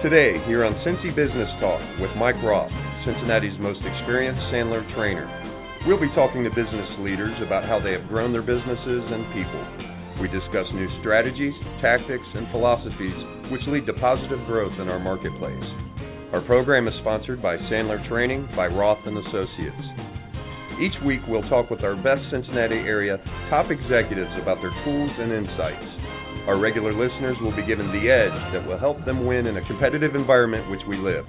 Today, here on Cincy Business Talk with Mike Roth, Cincinnati's most experienced Sandler trainer. We'll be talking to business leaders about how they have grown their businesses and people. We discuss new strategies, tactics, and philosophies which lead to positive growth in our marketplace. Our program is sponsored by Sandler Training by Roth and Associates. Each week, we'll talk with our best Cincinnati area top executives about their tools and insights. Our regular listeners will be given the edge that will help them win in a competitive environment which we live.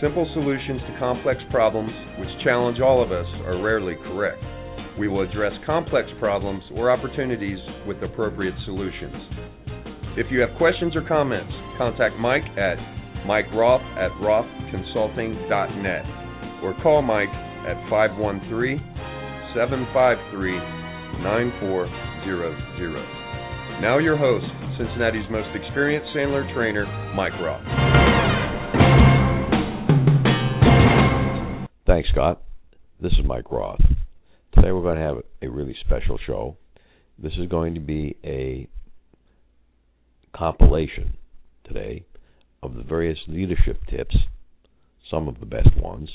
Simple solutions to complex problems which challenge all of us are rarely correct. We will address complex problems or opportunities with appropriate solutions. If you have questions or comments, contact Mike at Mike Roth at rothconsulting.net or call Mike at 513 753 9400. Now, your host, Cincinnati's most experienced Sandler trainer, Mike Roth. Thanks, Scott. This is Mike Roth. Today we're going to have a really special show. This is going to be a compilation today of the various leadership tips, some of the best ones,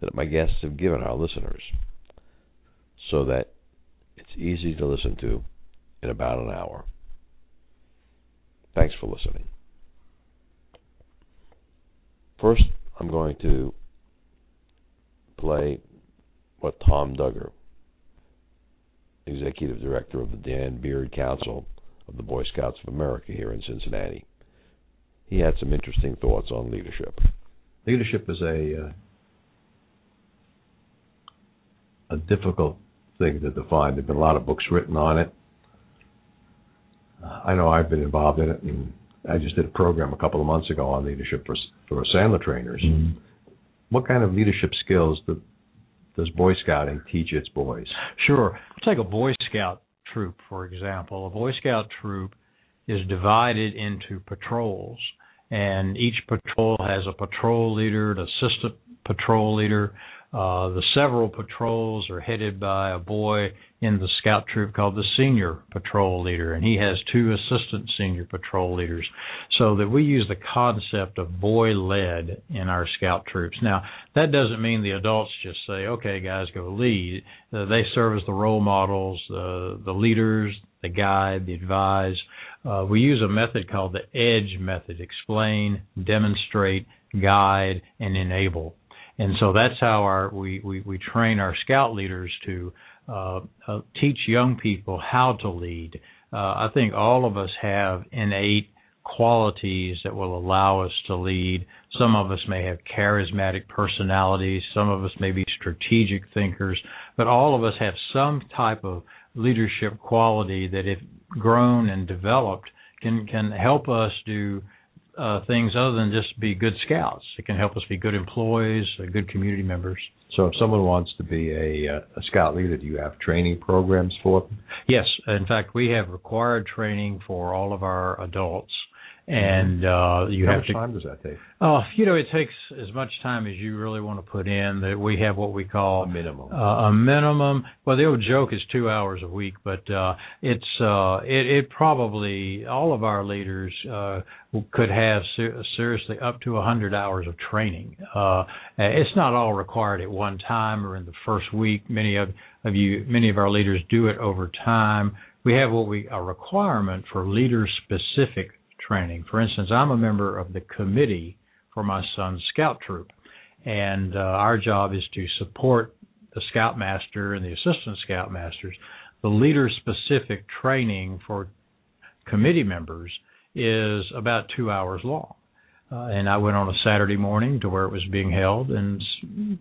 that my guests have given our listeners so that it's easy to listen to in about an hour. Thanks for listening. First, I'm going to play what Tom Dugger, Executive Director of the Dan Beard Council of the Boy Scouts of America here in Cincinnati. He had some interesting thoughts on leadership. Leadership is a uh, a difficult thing to define. There've been a lot of books written on it. I know I've been involved in it, and I just did a program a couple of months ago on leadership for for Sandler trainers. Mm-hmm. What kind of leadership skills do, does Boy Scouting teach its boys? Sure. Take a Boy Scout troop, for example. A Boy Scout troop is divided into patrols, and each patrol has a patrol leader, an assistant patrol leader, uh, the several patrols are headed by a boy in the scout troop called the senior patrol leader, and he has two assistant senior patrol leaders. So that we use the concept of boy led in our scout troops. Now, that doesn't mean the adults just say, okay, guys, go lead. Uh, they serve as the role models, uh, the leaders, the guide, the advise. Uh, we use a method called the EDGE method explain, demonstrate, guide, and enable and so that's how our we we, we train our scout leaders to uh, uh, teach young people how to lead. Uh, I think all of us have innate qualities that will allow us to lead. Some of us may have charismatic personalities, some of us may be strategic thinkers, but all of us have some type of leadership quality that if grown and developed can can help us do uh, things other than just be good scouts. It can help us be good employees, uh, good community members. So, if someone wants to be a, uh, a scout leader, do you have training programs for them? Yes. In fact, we have required training for all of our adults and uh you How have much to time does that take? Oh uh, you know it takes as much time as you really want to put in. That we have what we call a minimum. Uh, a minimum. Well the old joke is two hours a week but uh it's uh it, it probably all of our leaders uh could have ser- seriously up to a hundred hours of training. Uh it's not all required at one time or in the first week. Many of of you many of our leaders do it over time. We have what we a requirement for leader specific training. For instance, I'm a member of the committee for my son's scout troop, and uh, our job is to support the scoutmaster and the assistant scoutmasters. The leader specific training for committee members is about two hours long. Uh, and I went on a Saturday morning to where it was being held and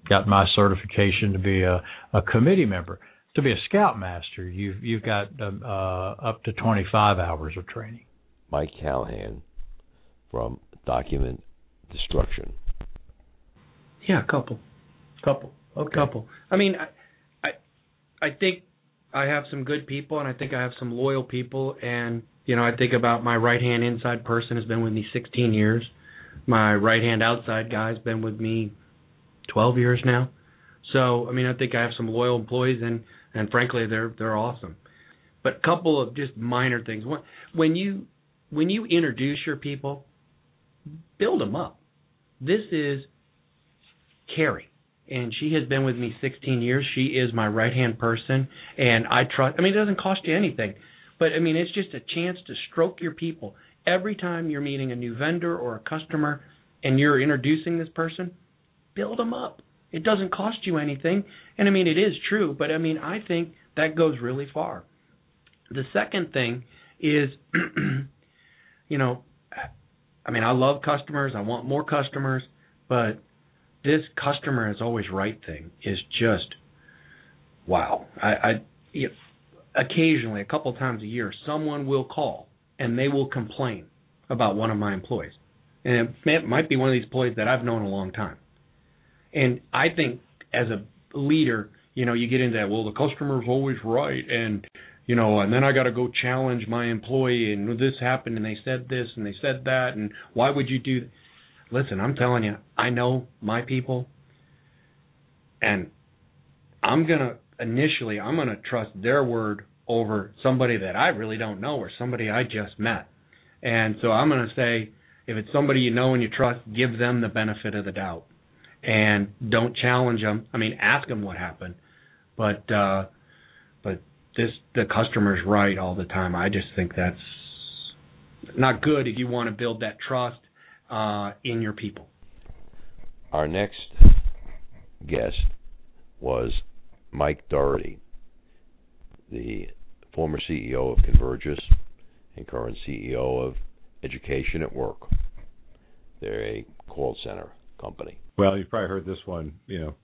got my certification to be a, a committee member. To be a scoutmaster, you've you've got uh, uh, up to 25 hours of training. Mike Calihan from Document Destruction? Yeah, a couple, couple, okay. couple. I mean, I, I, I think I have some good people, and I think I have some loyal people, and you know, I think about my right hand inside person has been with me 16 years. My right hand outside guy has been with me 12 years now. So, I mean, I think I have some loyal employees, and and frankly, they're they're awesome. But a couple of just minor things. When you when you introduce your people, build them up. This is Carrie, and she has been with me 16 years. She is my right hand person, and I trust. I mean, it doesn't cost you anything, but I mean, it's just a chance to stroke your people every time you're meeting a new vendor or a customer, and you're introducing this person. Build them up. It doesn't cost you anything, and I mean, it is true, but I mean, I think that goes really far. The second thing is, you know, I mean, I love customers. I want more customers, but this customer is always right thing is just wow. I, I occasionally, a couple times a year, someone will call and they will complain about one of my employees, and it, may, it might be one of these employees that I've known a long time. And I think as a leader, you know, you get into that. Well, the customer's always right, and you know, and then I got to go challenge my employee, and this happened, and they said this, and they said that, and why would you do? Listen, I'm telling you, I know my people, and I'm gonna initially, I'm gonna trust their word over somebody that I really don't know or somebody I just met, and so I'm gonna say, if it's somebody you know and you trust, give them the benefit of the doubt, and don't challenge them. I mean, ask them what happened, but. uh this the customer's right all the time. I just think that's not good if you want to build that trust uh, in your people. Our next guest was Mike Doughty, the former CEO of Convergys and current CEO of Education at Work. They're a call center company. Well, you've probably heard this one, you know,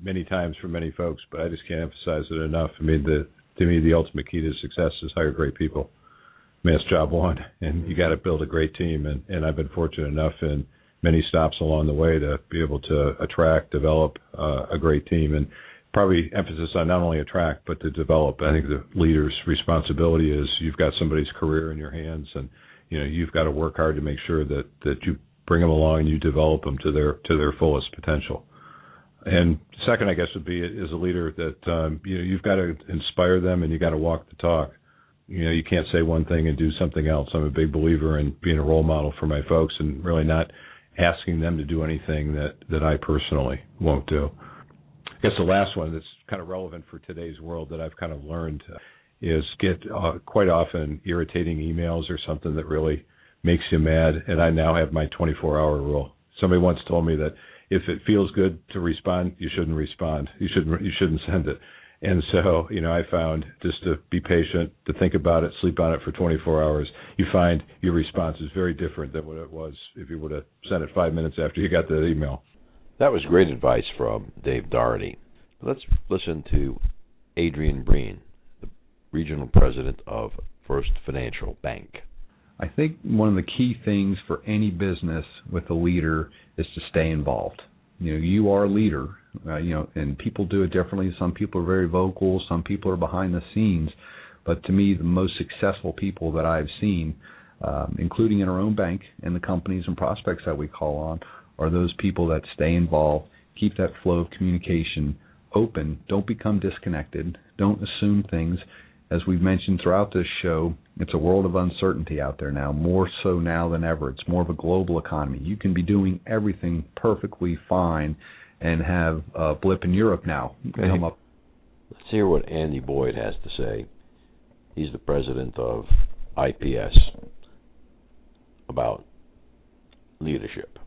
many times from many folks, but I just can't emphasize it enough. I mean, the to me, the ultimate key to success is hire great people. I mean, that's job one, and you got to build a great team. And and I've been fortunate enough in many stops along the way to be able to attract, develop uh, a great team, and probably emphasis on not only attract but to develop. I think the leader's responsibility is you've got somebody's career in your hands, and you know you've got to work hard to make sure that that you bring them along and you develop them to their to their fullest potential. And second, I guess, would be as a leader that um, you know you've got to inspire them and you got to walk the talk. You know, you can't say one thing and do something else. I'm a big believer in being a role model for my folks and really not asking them to do anything that that I personally won't do. I guess the last one that's kind of relevant for today's world that I've kind of learned is get uh, quite often irritating emails or something that really makes you mad. And I now have my 24 hour rule. Somebody once told me that if it feels good to respond, you shouldn't respond. You shouldn't you shouldn't send it. And so, you know, I found just to be patient, to think about it, sleep on it for 24 hours. You find your response is very different than what it was if you would have sent it five minutes after you got the email. That was great advice from Dave Doughty. Let's listen to Adrian Breen, the regional president of First Financial Bank. I think one of the key things for any business with a leader is to stay involved. You know, you are a leader, uh, you know, and people do it differently. Some people are very vocal, some people are behind the scenes. But to me, the most successful people that I've seen, um, including in our own bank and the companies and prospects that we call on, are those people that stay involved, keep that flow of communication open, don't become disconnected, don't assume things, as we've mentioned throughout this show, it's a world of uncertainty out there now, more so now than ever. It's more of a global economy. You can be doing everything perfectly fine and have a blip in Europe now okay. come up. Let's hear what Andy Boyd has to say. He's the president of IPS about leadership.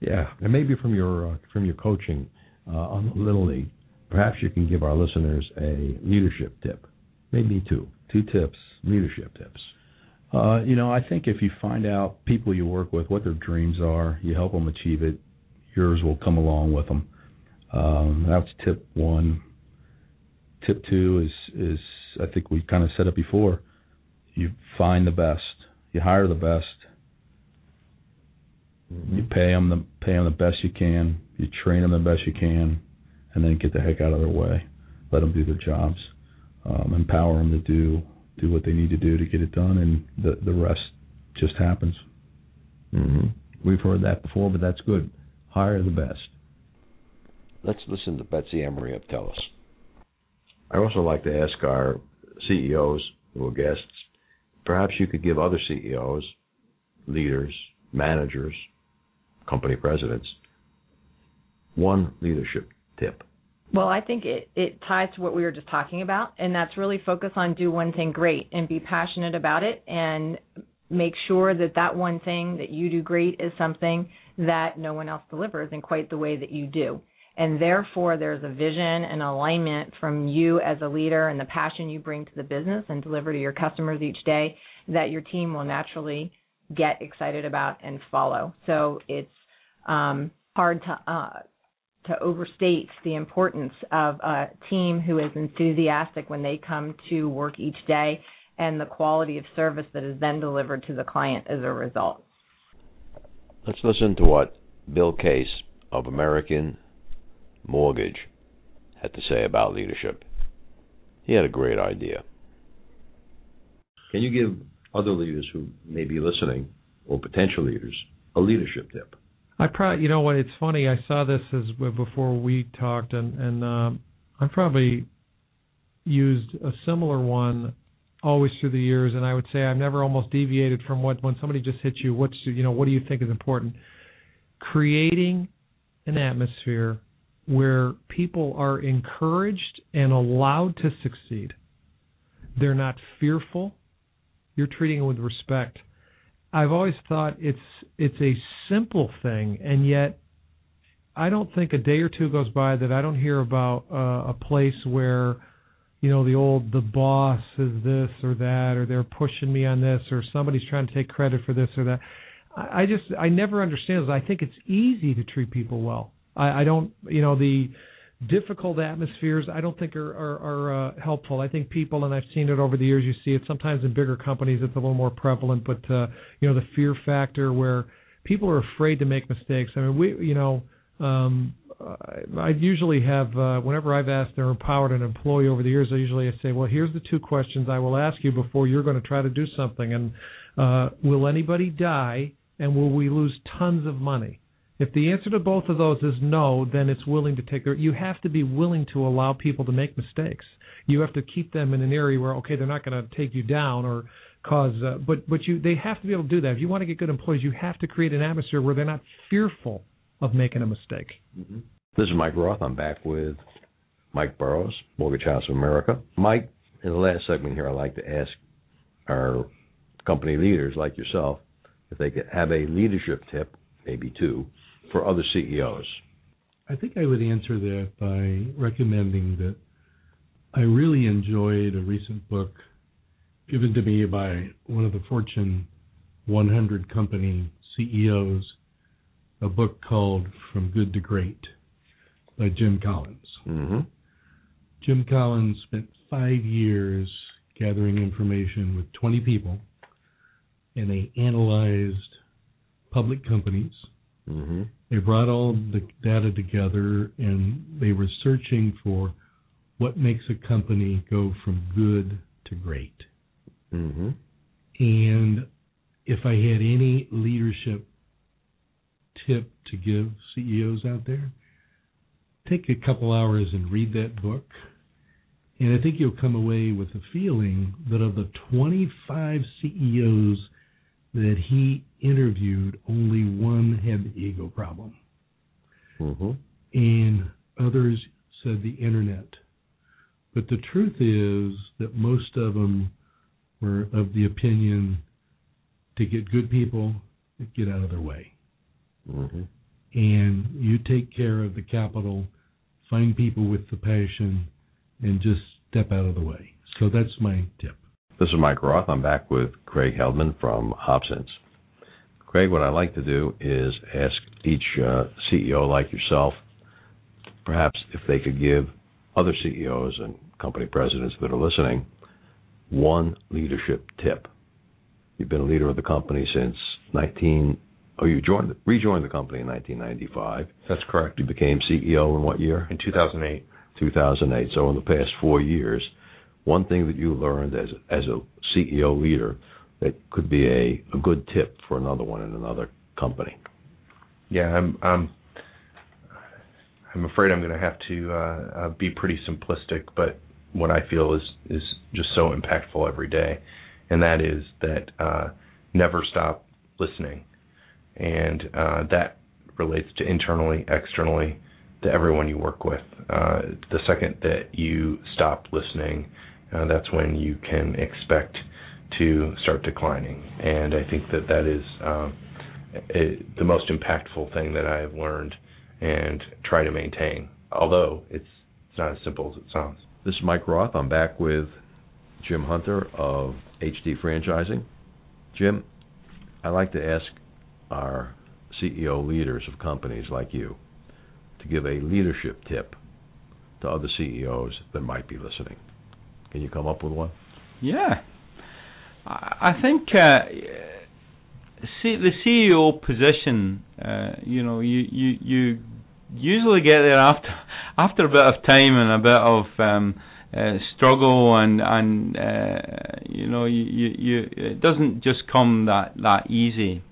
Yeah, and maybe from your uh, from your coaching, uh, on Little League, perhaps you can give our listeners a leadership tip, maybe two, two tips, leadership tips. Uh, you know, I think if you find out people you work with what their dreams are, you help them achieve it, yours will come along with them. Um, that's tip one. Tip two is is I think we kind of said it before. You find the best, you hire the best, mm-hmm. you pay them the pay them the best you can, you train them the best you can, and then get the heck out of their way. Let them do their jobs. Um, empower them to do do what they need to do to get it done, and the the rest just happens. Mm-hmm. We've heard that before, but that's good. Hire the best. Let's listen to Betsy Emery of Tellus. I also like to ask our CEOs who are guests perhaps you could give other CEOs, leaders, managers, company presidents one leadership tip. Well, I think it, it ties to what we were just talking about, and that's really focus on do one thing great and be passionate about it and make sure that that one thing that you do great is something that no one else delivers in quite the way that you do. And therefore, there's a vision and alignment from you as a leader and the passion you bring to the business and deliver to your customers each day that your team will naturally get excited about and follow. So it's um, hard to uh, to overstate the importance of a team who is enthusiastic when they come to work each day and the quality of service that is then delivered to the client as a result. Let's listen to what Bill Case of American Mortgage had to say about leadership. He had a great idea. Can you give other leaders who may be listening, or potential leaders, a leadership tip? I probably, you know what? It's funny. I saw this as before we talked, and and um, I probably used a similar one always through the years, and I would say I've never almost deviated from what when somebody just hits you. What's you know what do you think is important? Creating an atmosphere where people are encouraged and allowed to succeed. They're not fearful. You're treating them with respect. I've always thought it's it's a simple thing, and yet I don't think a day or two goes by that I don't hear about uh, a place where you know the old the boss is this or that or they're pushing me on this or somebody's trying to take credit for this or that. I, just I never understand this. I think it's easy to treat people well. I, I don't you know the difficult atmospheres I don't think are are, are uh, helpful. I think people and I've seen it over the years. You see it sometimes in bigger companies. It's a little more prevalent, but uh, you know the fear factor where people are afraid to make mistakes. I mean we you know um, I usually have uh, whenever I've asked or empowered an employee over the years, I usually say, well, here's the two questions I will ask you before you're going to try to do something, and uh, will anybody die, and will we lose tons of money? If the answer to both of those is no, then it's willing to take their. You have to be willing to allow people to make mistakes. You have to keep them in an area where okay, they're not going to take you down or cause. Uh, but but you they have to be able to do that. If you want to get good employees, you have to create an atmosphere where they're not fearful of making a mistake. Mm-hmm. This is Mike Roth. I'm back with Mike Burroughs, Mortgage House of America. Mike, in the last segment here, I'd like to ask our company leaders like yourself if they could have a leadership tip, maybe two, for other CEOs? I think I would answer that by recommending that I really enjoyed a recent book given to me by one of the Fortune 100 company CEOs, a book called From Good to Great by Jim Collins. Mm-hmm. Jim Collins spent five years gathering information with 20 people, and they analyzed public companies Mm-hmm. They brought all the data together and they were searching for what makes a company go from good to great. Mm-hmm. And if I had any leadership tip to give CEOs out there, take a couple hours and read that book. And I think you'll come away with a feeling that of the 25 CEOs that he interviewed, only one had the ego problem. Mm-hmm. And others said the internet. But the truth is that most of them were of the opinion to get good people, get out of their way. Mm-hmm. And you take care of the capital, find people with the passion, and just step out of the way. So that's my tip. This is Mike Roth. I'm back with Craig Heldman from Hobsons. Craig, what I like to do is ask each uh, CEO like yourself, perhaps if they could give other CEOs and company presidents that are listening one leadership tip. You've been a leader of the company since 19. Oh, you joined, rejoined the company in 1995. That's correct. You became CEO in what year? In 2008. 2008. So in the past four years, one thing that you learned as as a CEO leader that could be a, a good tip for another one in another company? Yeah, I'm I'm I'm afraid I'm going to have to uh, uh, be pretty simplistic, but what I feel is is just so impactful every day, and that is that uh, never stop listening, and uh, that relates to internally, externally, to everyone you work with. Uh, the second that you stop listening, uh, that's when you can expect to start declining. And I think that that is um, a, the most impactful thing that I have learned and try to maintain. Although it's it's not as simple as it sounds. This is Mike Roth. I'm back with Jim Hunter of HD Franchising. Jim, I like to ask our CEO leaders of companies like you to give a leadership tip to other CEOs that might be listening. Can you come up with one? Yeah. I think uh, see the CEO position. Uh, you know, you, you you usually get there after after a bit of time and a bit of um, uh, struggle and and uh, you know you, you, you it doesn't just come that that easy.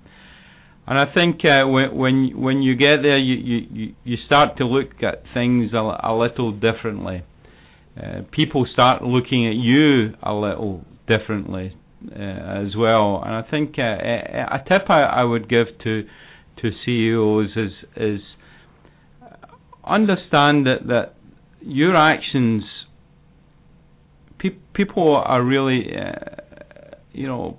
And I think uh, when when when you get there, you, you you start to look at things a, a little differently. Uh, people start looking at you a little differently as well. And I think uh, a tip I, I would give to to CEOs is is understand that that your actions pe- people are really uh, you know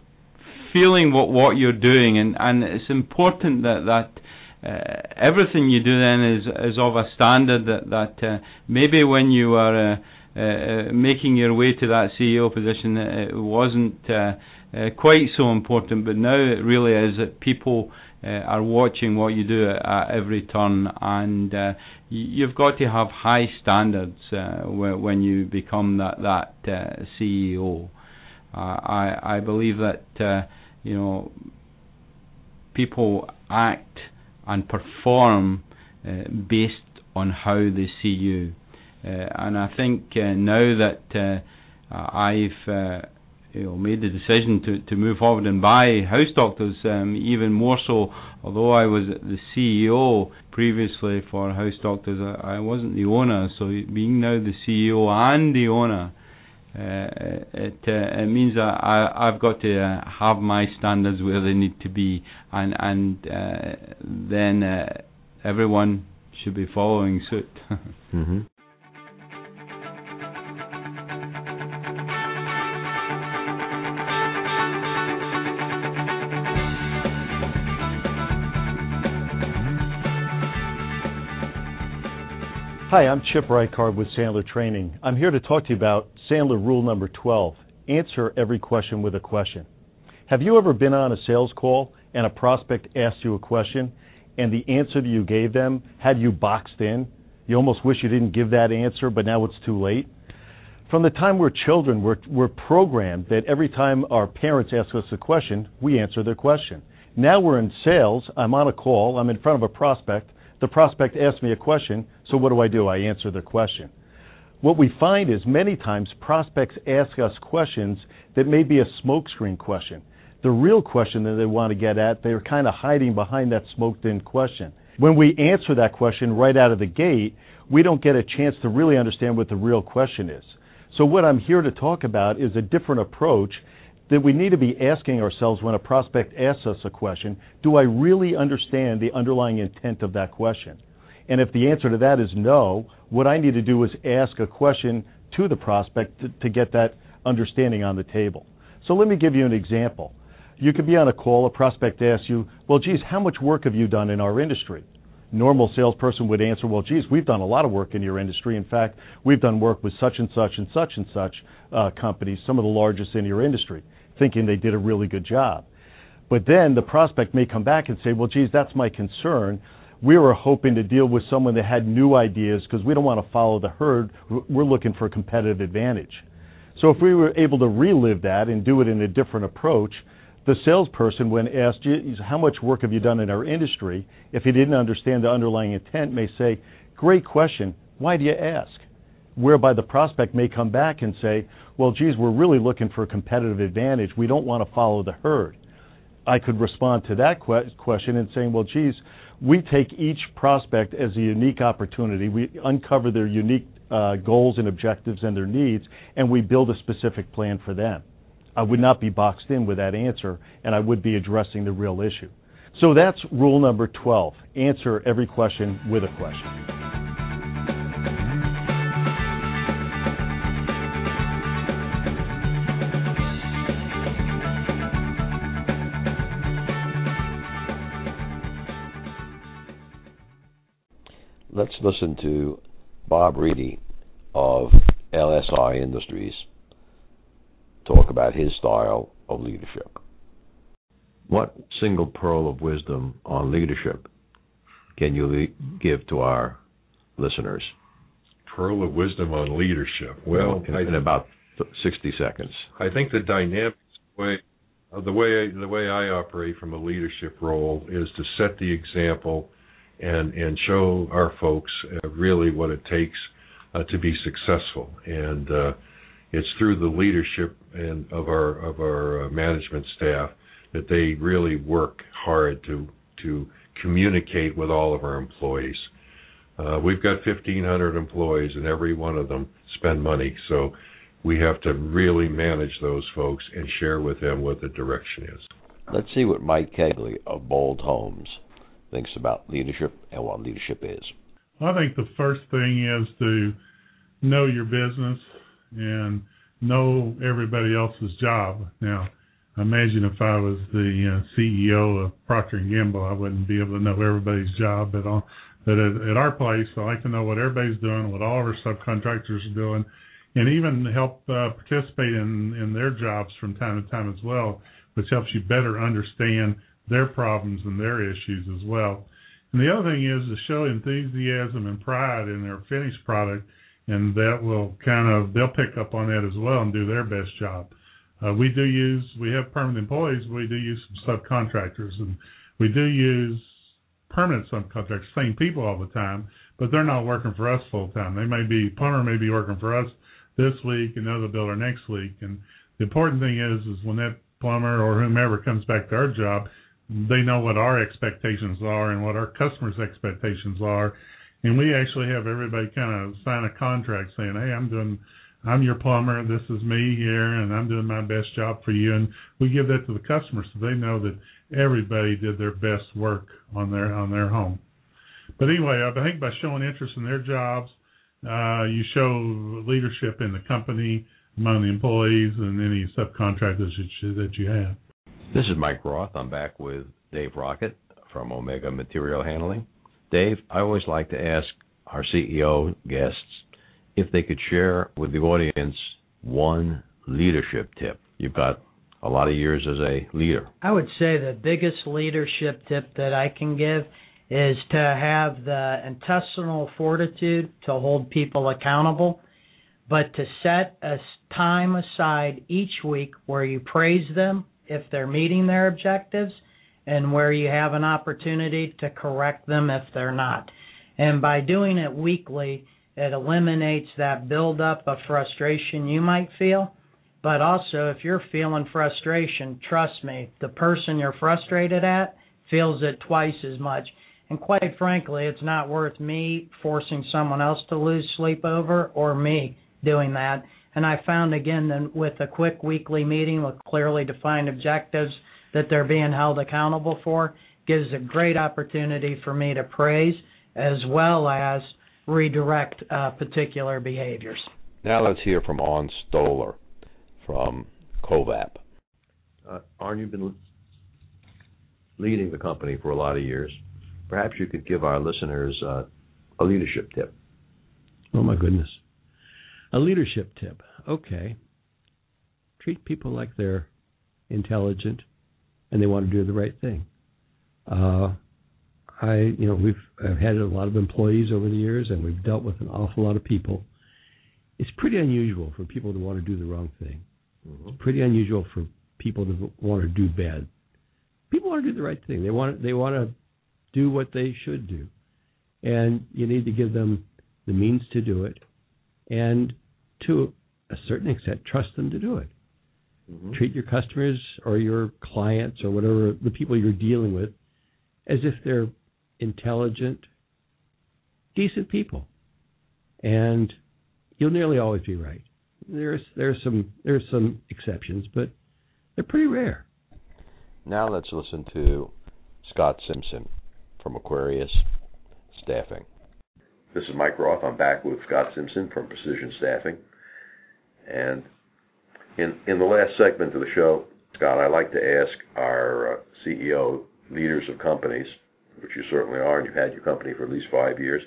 feeling what what you're doing, and and it's important that that. Uh, everything you do then is is of a standard that that uh, maybe when you are uh, uh, making your way to that CEO position, it wasn't uh, uh, quite so important, but now it really is that people are watching what you do at, at every turn, and you've got to have high standards when you become that that CEO. I I believe that you know, people act and perform uh, based on how they see you. Uh, and I think uh, now that uh, I've uh, you know made the decision to, to move forward and buy House Doctors, um, even more so, although I was the CEO previously for House Doctors, I, I wasn't the owner. So being now the CEO and the owner, uh, it uh, it means that I I've got to uh, have my standards where they need to be, and and then everyone should be following suit. mm-hmm. Hi, I'm Chip Reichard with Sandler Training. I'm here to talk to you about Sandler rule number 12 answer every question with a question. Have you ever been on a sales call and a prospect asked you a question and the answer that you gave them had you boxed in? You almost wish you didn't give that answer, but now it's too late. From the time we're children, we're, we're programmed that every time our parents ask us a question, we answer their question. Now we're in sales, I'm on a call, I'm in front of a prospect, the prospect asks me a question, so what do I do? I answer their question. What we find is many times prospects ask us questions that may be a smokescreen question. The real question that they want to get at, they're kind of hiding behind that smoked in question. When we answer that question right out of the gate, we don't get a chance to really understand what the real question is. So, what I'm here to talk about is a different approach that we need to be asking ourselves when a prospect asks us a question do I really understand the underlying intent of that question? And if the answer to that is no, what I need to do is ask a question to the prospect to, to get that understanding on the table. So let me give you an example. You could be on a call, a prospect asks you, Well, geez, how much work have you done in our industry? Normal salesperson would answer, Well, geez, we've done a lot of work in your industry. In fact, we've done work with such and such and such and such uh, companies, some of the largest in your industry thinking they did a really good job. But then the prospect may come back and say, well, geez, that's my concern. We were hoping to deal with someone that had new ideas because we don't want to follow the herd. We're looking for a competitive advantage. So if we were able to relive that and do it in a different approach, the salesperson, when asked, how much work have you done in our industry, if he didn't understand the underlying intent, may say, great question. Why do you ask? Whereby the prospect may come back and say, well, geez, we're really looking for a competitive advantage. We don't want to follow the herd. I could respond to that que- question and saying, well, geez, we take each prospect as a unique opportunity. We uncover their unique uh, goals and objectives and their needs, and we build a specific plan for them. I would not be boxed in with that answer, and I would be addressing the real issue. So that's rule number 12 answer every question with a question. Let's listen to Bob Reedy of LSI Industries talk about his style of leadership. What single pearl of wisdom on leadership can you le- give to our listeners? Pearl of wisdom on leadership. Well, in, I, in about sixty seconds. I think the dynamics way uh, the way the way I operate from a leadership role is to set the example and and show our folks uh, really what it takes uh, to be successful and uh, it's through the leadership and of our of our management staff that they really work hard to to communicate with all of our employees. Uh, we've got 1,500 employees, and every one of them spend money. So we have to really manage those folks and share with them what the direction is. Let's see what Mike Kegley of Bold Homes thinks about leadership and what leadership is. I think the first thing is to know your business and know everybody else's job. Now, imagine if I was the uh, CEO of Procter and Gamble, I wouldn't be able to know everybody's job. But but at, at our place, I like to know what everybody's doing, what all of our subcontractors are doing, and even help uh, participate in in their jobs from time to time as well, which helps you better understand their problems and their issues as well. And the other thing is to show enthusiasm and pride in their finished product, and that will kind of they'll pick up on that as well and do their best job. Uh, we do use we have permanent employees, we do use some subcontractors, and we do use permanent subcontractors, same people all the time, but they're not working for us full time. They may be plumber may be working for us this week, and another builder next week, and the important thing is is when that plumber or whomever comes back to our job, they know what our expectations are and what our customers' expectations are. And we actually have everybody kind of sign a contract saying, "Hey, I'm doing, I'm your plumber. This is me here, and I'm doing my best job for you." And we give that to the customer so they know that everybody did their best work on their on their home. But anyway, I think by showing interest in their jobs, uh, you show leadership in the company among the employees and any subcontractors that you, that you have. This is Mike Roth. I'm back with Dave Rocket from Omega Material Handling. Dave, I always like to ask our CEO guests if they could share with the audience one leadership tip. You've got a lot of years as a leader. I would say the biggest leadership tip that I can give is to have the intestinal fortitude to hold people accountable, but to set a time aside each week where you praise them if they're meeting their objectives and where you have an opportunity to correct them if they're not. And by doing it weekly, it eliminates that buildup of frustration you might feel. But also, if you're feeling frustration, trust me, the person you're frustrated at feels it twice as much. And quite frankly, it's not worth me forcing someone else to lose sleep over or me doing that. And I found again that with a quick weekly meeting with clearly defined objectives that they're being held accountable for gives a great opportunity for me to praise as well as redirect uh, particular behaviors. Now let's hear from Arn Stoller from Covap. Uh, Arn, you've been leading the company for a lot of years. Perhaps you could give our listeners uh, a leadership tip. Oh my goodness. A leadership tip. Okay. Treat people like they're intelligent and they want to do the right thing. Uh, I, you know, we've I've had a lot of employees over the years, and we've dealt with an awful lot of people. It's pretty unusual for people to want to do the wrong thing. Mm-hmm. It's pretty unusual for people to want to do bad. People want to do the right thing. They want they want to do what they should do, and you need to give them the means to do it, and to a certain extent, trust them to do it. Mm-hmm. Treat your customers or your clients or whatever the people you're dealing with as if they're intelligent, decent people, and you'll nearly always be right. There's there's some there's some exceptions, but They're pretty rare. Now let's listen to Scott Simpson from Aquarius Staffing. This is Mike Roth. I'm back with Scott Simpson from Precision Staffing. And in in the last segment of the show, Scott, I like to ask our uh, CEO, leaders of companies, which you certainly are, and you've had your company for at least five years,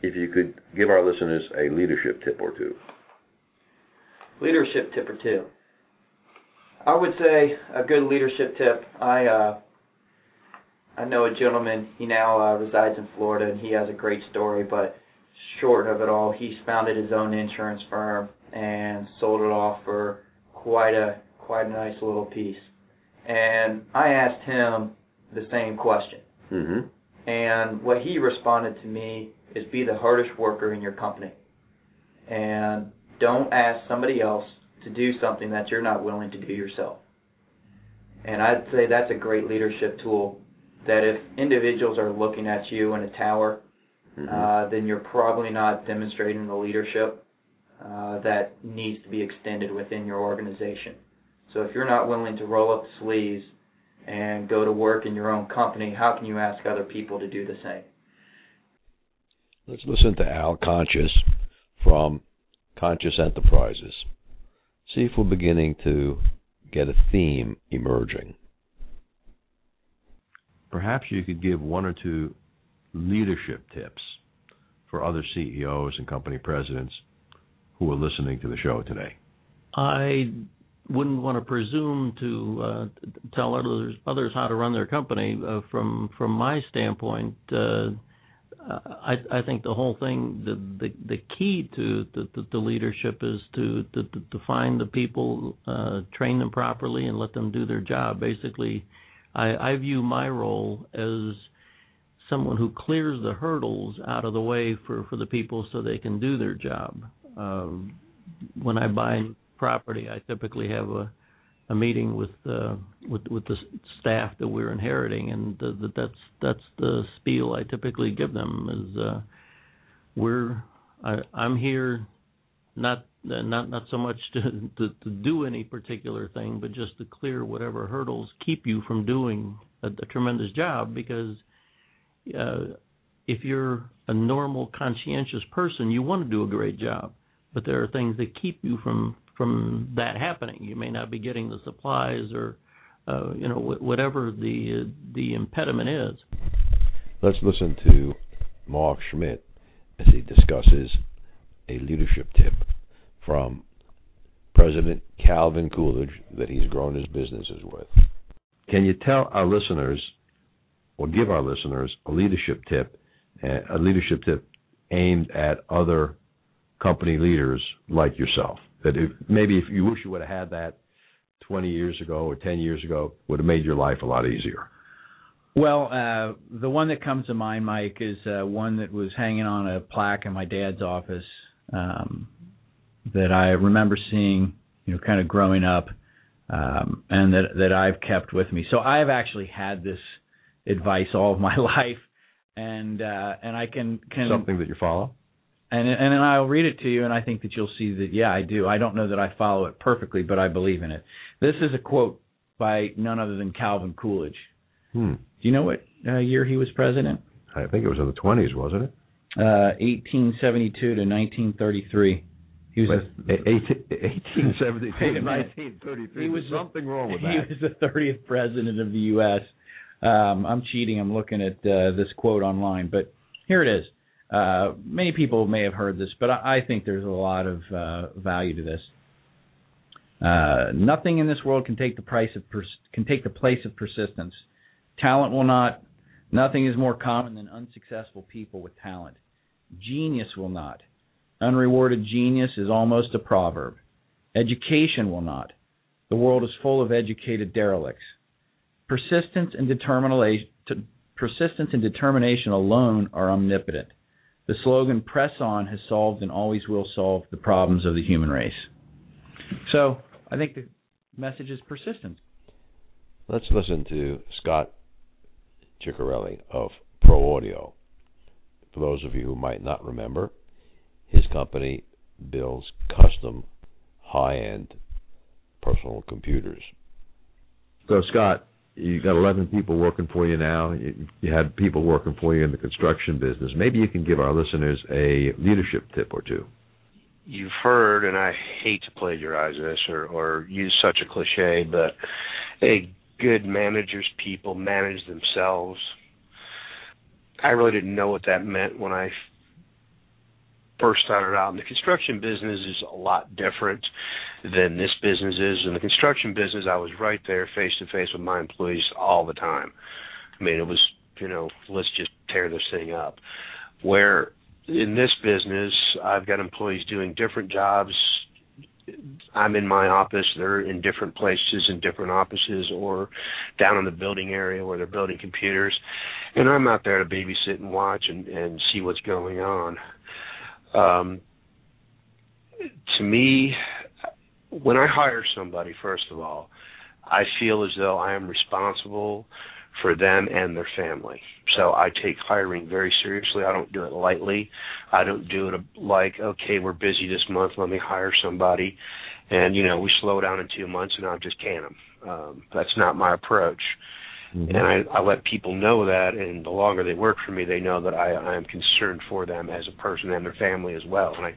if you could give our listeners a leadership tip or two. Leadership tip or two. I would say a good leadership tip. I uh, I know a gentleman. He now uh, resides in Florida, and he has a great story. But short of it all, he's founded his own insurance firm and sold it off for quite a quite a nice little piece. And I asked him the same question. Mm-hmm. And what he responded to me is be the hardest worker in your company. And don't ask somebody else to do something that you're not willing to do yourself. And I'd say that's a great leadership tool that if individuals are looking at you in a tower, mm-hmm. uh, then you're probably not demonstrating the leadership uh, that needs to be extended within your organization. So if you're not willing to roll up the sleeves and go to work in your own company, how can you ask other people to do the same? Let's listen to Al Conscious from Conscious Enterprises. See if we're beginning to get a theme emerging. Perhaps you could give one or two leadership tips for other CEOs and company presidents who are listening to the show today. I wouldn't want to presume to uh, tell others others how to run their company. Uh, from from my standpoint, uh, I, I think the whole thing, the the, the key to the, leadership is to, to to find the people, uh, train them properly, and let them do their job. Basically, I, I view my role as someone who clears the hurdles out of the way for for the people so they can do their job. Um, when I buy property, I typically have a a meeting with uh, with with the staff that we're inheriting, and the, the, that's that's the spiel I typically give them is uh, we're I, I'm here not not not so much to, to to do any particular thing, but just to clear whatever hurdles keep you from doing a, a tremendous job. Because uh, if you're a normal, conscientious person, you want to do a great job, but there are things that keep you from from that happening. You may not be getting the supplies or uh, you know whatever the the impediment is. Let's listen to Mark Schmidt as he discusses a leadership tip from President Calvin Coolidge that he's grown his businesses with. Can you tell our listeners, or give our listeners, a leadership tip, a leadership tip aimed at other company leaders like yourself? that if, maybe if you wish you would have had that 20 years ago or 10 years ago would have made your life a lot easier? Well, uh, the one that comes to mind, Mike, is uh, one that was hanging on a plaque in my dad's office um, that I remember seeing, you know, kind of growing up, um, and that that I've kept with me. So I've actually had this advice all of my life, and uh, and I can can something that you follow and and I'll read it to you, and I think that you'll see that yeah, I do. I don't know that I follow it perfectly, but I believe in it. This is a quote by none other than Calvin Coolidge. Hmm. Do you know what uh, year he was president? I think it was in the twenties, wasn't it? Uh, 1872 to 1933. He was a, 1872 to 1933. He was something wrong with that. He was the 30th president of the U.S. Um, I'm cheating. I'm looking at uh, this quote online, but here it is. Uh, many people may have heard this, but I, I think there's a lot of uh, value to this. Uh, nothing in this world can take the price of pers- can take the place of persistence. Talent will not. Nothing is more common than unsuccessful people with talent. Genius will not. Unrewarded genius is almost a proverb. Education will not. The world is full of educated derelicts. Persistence and determination, persistence and determination alone are omnipotent. The slogan "Press on" has solved and always will solve the problems of the human race. So I think the message is persistence. Let's listen to Scott Ciccarelli of Pro Audio. For those of you who might not remember, his company builds custom high end personal computers. So Scott, you got 11 people working for you now. You, you had people working for you in the construction business. Maybe you can give our listeners a leadership tip or two. You've heard, and I hate to plagiarize this or, or use such a cliche, but a good manager's people manage themselves. I really didn't know what that meant when I first started out. And the construction business is a lot different than this business is. In the construction business, I was right there face to face with my employees all the time. I mean, it was, you know, let's just tear this thing up. Where in this business, I've got employees doing different jobs. I'm in my office, they're in different places in different offices or down in the building area where they're building computers. And I'm out there to babysit and watch and, and see what's going on. Um, to me, when I hire somebody, first of all, I feel as though I am responsible for them and their family. So I take hiring very seriously. I don't do it lightly. I don't do it like, okay, we're busy this month, let me hire somebody. And, you know, we slow down in two months and I'll just can them. Um, that's not my approach. Mm-hmm. And I, I let people know that, and the longer they work for me, they know that I, I am concerned for them as a person and their family as well. And I,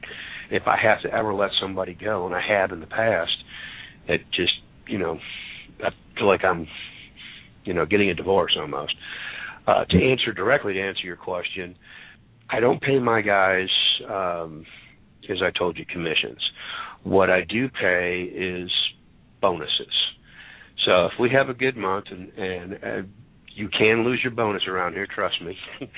if I have to ever let somebody go, and I have in the past, it just, you know, I feel like I'm, you know, getting a divorce almost. Uh, to answer directly to answer your question, I don't pay my guys, um, as I told you, commissions. What I do pay is bonuses. So if we have a good month, and and uh, you can lose your bonus around here, trust me.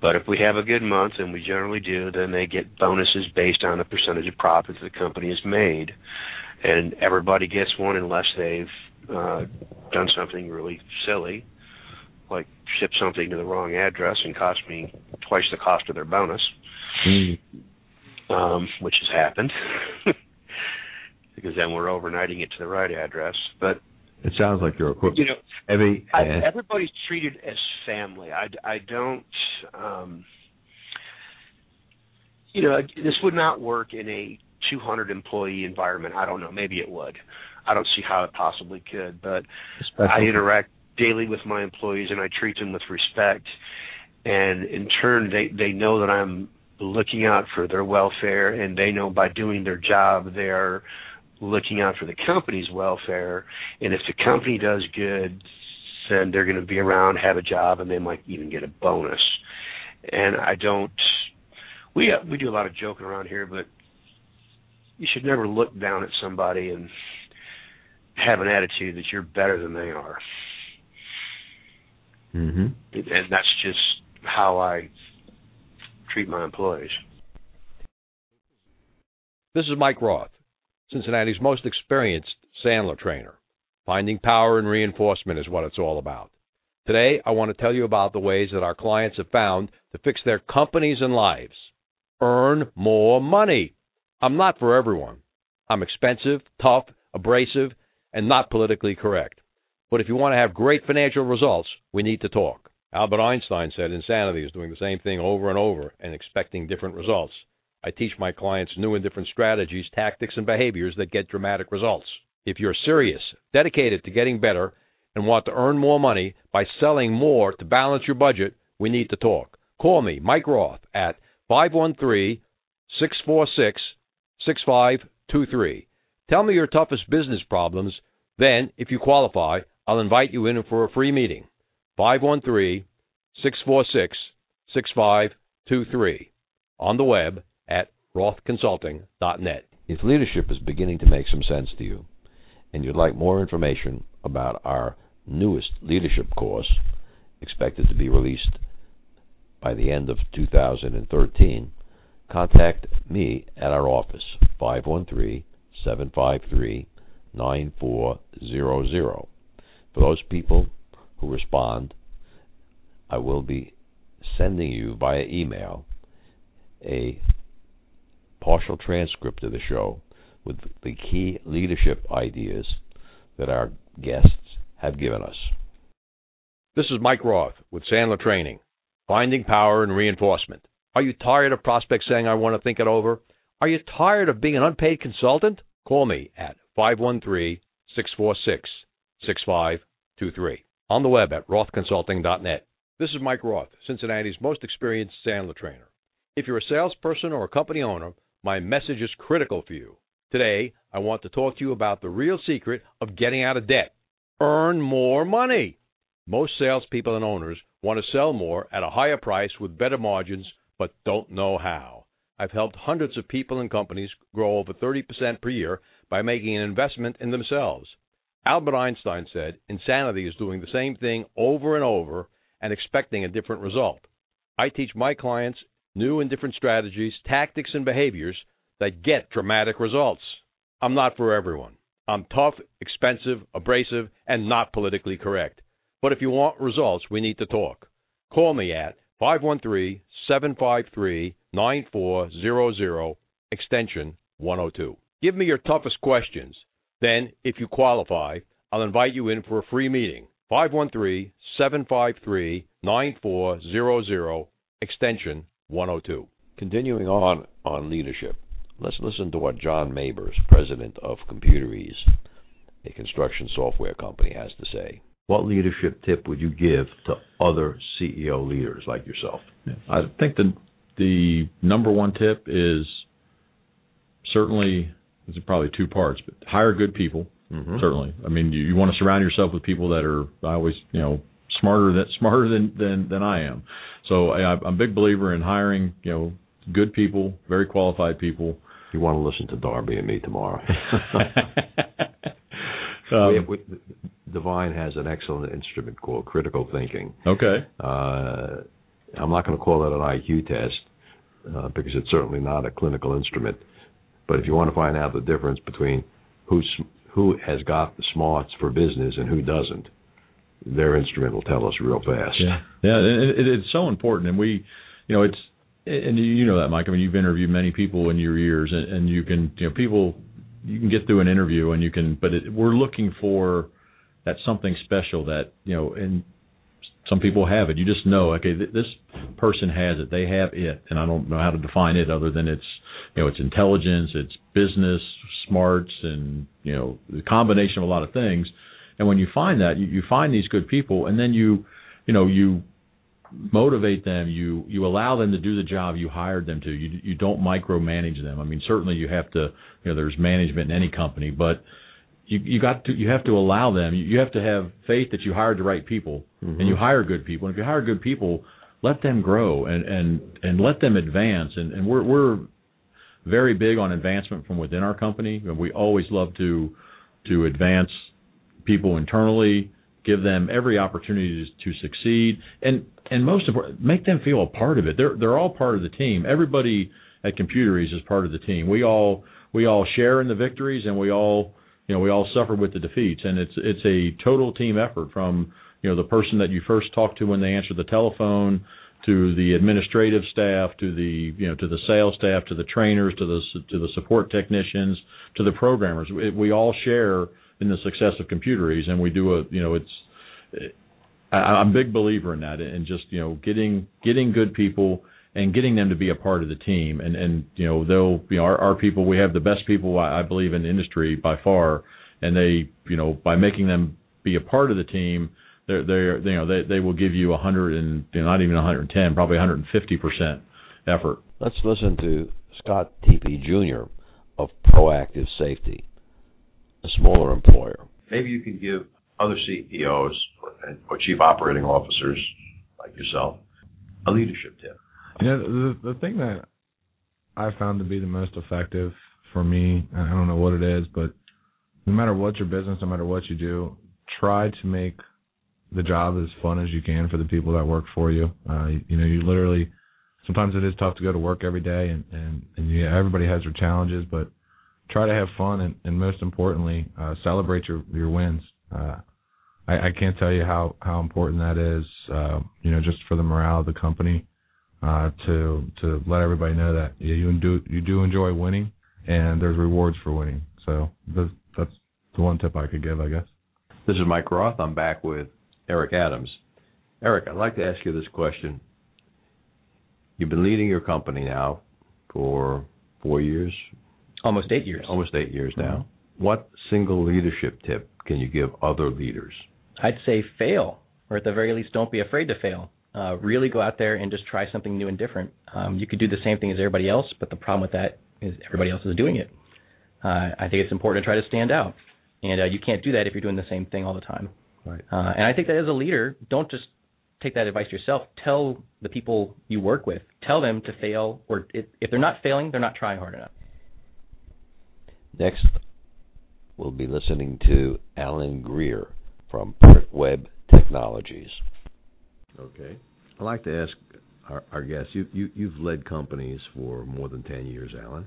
but if we have a good month, and we generally do, then they get bonuses based on the percentage of profits the company has made, and everybody gets one unless they've uh, done something really silly, like ship something to the wrong address and cost me twice the cost of their bonus, mm. um, which has happened. because then we're overnighting it to the right address. But it sounds like you're equipped. You know, every I, everybody's treated as family. I, I don't. Um, you know, this would not work in a 200 employee environment. I don't know. Maybe it would. I don't see how it possibly could. But I interact daily with my employees and I treat them with respect. And in turn, they they know that I'm looking out for their welfare, and they know by doing their job, they are looking out for the company's welfare. And if the company does good, then they're going to be around, have a job, and they might even get a bonus. And I don't. We we do a lot of joking around here, but you should never look down at somebody and have an attitude that you're better than they are. Mm-hmm. And that's just how I treat my employees. This is Mike Roth. Cincinnati's most experienced Sandler trainer. Finding power and reinforcement is what it's all about. Today, I want to tell you about the ways that our clients have found to fix their companies and lives. Earn more money. I'm not for everyone. I'm expensive, tough, abrasive, and not politically correct. But if you want to have great financial results, we need to talk. Albert Einstein said insanity is doing the same thing over and over and expecting different results. I teach my clients new and different strategies, tactics, and behaviors that get dramatic results. If you're serious, dedicated to getting better, and want to earn more money by selling more to balance your budget, we need to talk. Call me, Mike Roth, at 513 646 6523. Tell me your toughest business problems. Then, if you qualify, I'll invite you in for a free meeting. 513 646 6523. On the web at rothconsulting.net. If leadership is beginning to make some sense to you, and you'd like more information about our newest leadership course, expected to be released by the end of 2013, contact me at our office, 513 753 9400. For those people who respond, I will be sending you via email a partial transcript of the show with the key leadership ideas that our guests have given us. This is Mike Roth with Sandler Training, Finding Power and Reinforcement. Are you tired of prospects saying, I want to think it over? Are you tired of being an unpaid consultant? Call me at 513 646 6523. On the web at rothconsulting.net. This is Mike Roth, Cincinnati's most experienced Sandler trainer. If you're a salesperson or a company owner, my message is critical for you. Today, I want to talk to you about the real secret of getting out of debt. Earn more money. Most salespeople and owners want to sell more at a higher price with better margins, but don't know how. I've helped hundreds of people and companies grow over 30% per year by making an investment in themselves. Albert Einstein said, Insanity is doing the same thing over and over and expecting a different result. I teach my clients new and different strategies, tactics, and behaviors that get dramatic results. I'm not for everyone. I'm tough, expensive, abrasive, and not politically correct. But if you want results, we need to talk. Call me at 513 753 9400, extension 102. Give me your toughest questions. Then, if you qualify, I'll invite you in for a free meeting. 513 753 9400, extension 102. Continuing on on leadership, let's listen to what John Mabers, president of Computerease, a construction software company, has to say. What leadership tip would you give to other CEO leaders like yourself? I think the the number one tip is certainly this is probably two parts, but hire good people. Mm-hmm. Certainly, I mean you, you want to surround yourself with people that are I always you know smarter than smarter than than than I am. So I, I'm a big believer in hiring you know good people, very qualified people. You want to listen to Darby and me tomorrow. Um, we, we, Devine has an excellent instrument called critical thinking. Okay. Uh, I'm not going to call it an IQ test uh, because it's certainly not a clinical instrument. But if you want to find out the difference between who's who has got the smarts for business and who doesn't, their instrument will tell us real fast. Yeah, yeah, it, it, it's so important, and we, you know, it's and you know that, Mike. I mean, you've interviewed many people in your years, and, and you can, you know, people, you can get through an interview, and you can, but it, we're looking for that something special that you know, and some people have it. You just know, okay, th- this person has it. They have it, and I don't know how to define it other than it's, you know, it's intelligence, it's business smarts, and you know, the combination of a lot of things. And when you find that, you, you find these good people, and then you, you know, you motivate them. You you allow them to do the job you hired them to. You you don't micromanage them. I mean, certainly you have to. You know, there's management in any company, but you you got to you have to allow them. You, you have to have faith that you hired the right people, Mhm. and you hire good people. And if you hire good people, let them grow and and and let them advance. And and we're we're very big on advancement from within our company, and we always love to to advance people internally, give them every opportunity to, to succeed, and and most important, make them feel a part of it. They're they're all part of the team. Everybody at Computerease is part of the team. We all we all share in the victories, and we all you know we all suffer with the defeats, and it's it's a total team effort from you know the person that you first talk to when they answer the telephone to the administrative staff to the you know to the sales staff to the trainers to the to the support technicians to the programmers we all share in the success of Computerease and we do a you know it's I, I'm a big believer in that and just you know getting getting good people and getting them to be a part of the team. And and you know they'll you know our, our people we have the best people I, I believe in the industry by far. And they you know by making them be a part of the team they're they're you know they they will give you a hundred and you know, not even 110 probably 150 percent effort. Let's listen to Scott Teepee Jr. of Proactive Safety, a smaller employer. Maybe you can give other CEOs or, or chief operating officers like yourself a leadership tip. You know, the the thing that I found to be the most effective for me, and I don't know what it is, but no matter what your business, no matter what you do, try to make the job as fun as you can for the people that work for you. Uh, you, you know, you literally sometimes it is tough to go to work every day, and and and yeah, everybody has their challenges, but try to have fun and, and most importantly, uh, celebrate your your wins. Uh, I, I can't tell you how how important that is. Uh, you know, just for the morale of the company uh, to to let everybody know that yeah, you do you do enjoy winning, and there's rewards for winning. So that's, that's the one tip I could give, I guess. This is Mike Roth. I'm back with Eric Adams. Eric, I'd like to ask you this question. You've been leading your company now for four years, Almost eight years. almost eight years now. What single leadership tip can you give other leaders? I'd say fail, or at the very least, don't be afraid to fail. Uh, really go out there and just try something new and different. Um, you could do the same thing as everybody else, but the problem with that is everybody else is doing it. Uh, I think it's important to try to stand out, and uh, you can't do that if you're doing the same thing all the time. Right. Uh, and I think that as a leader, don't just take that advice yourself. Tell the people you work with, tell them to fail, or if, if they're not failing, they're not trying hard enough. Next, we'll be listening to Alan Greer from Port Web Technologies. Okay. I'd like to ask our, our guests. You, you you've led companies for more than ten years, Alan,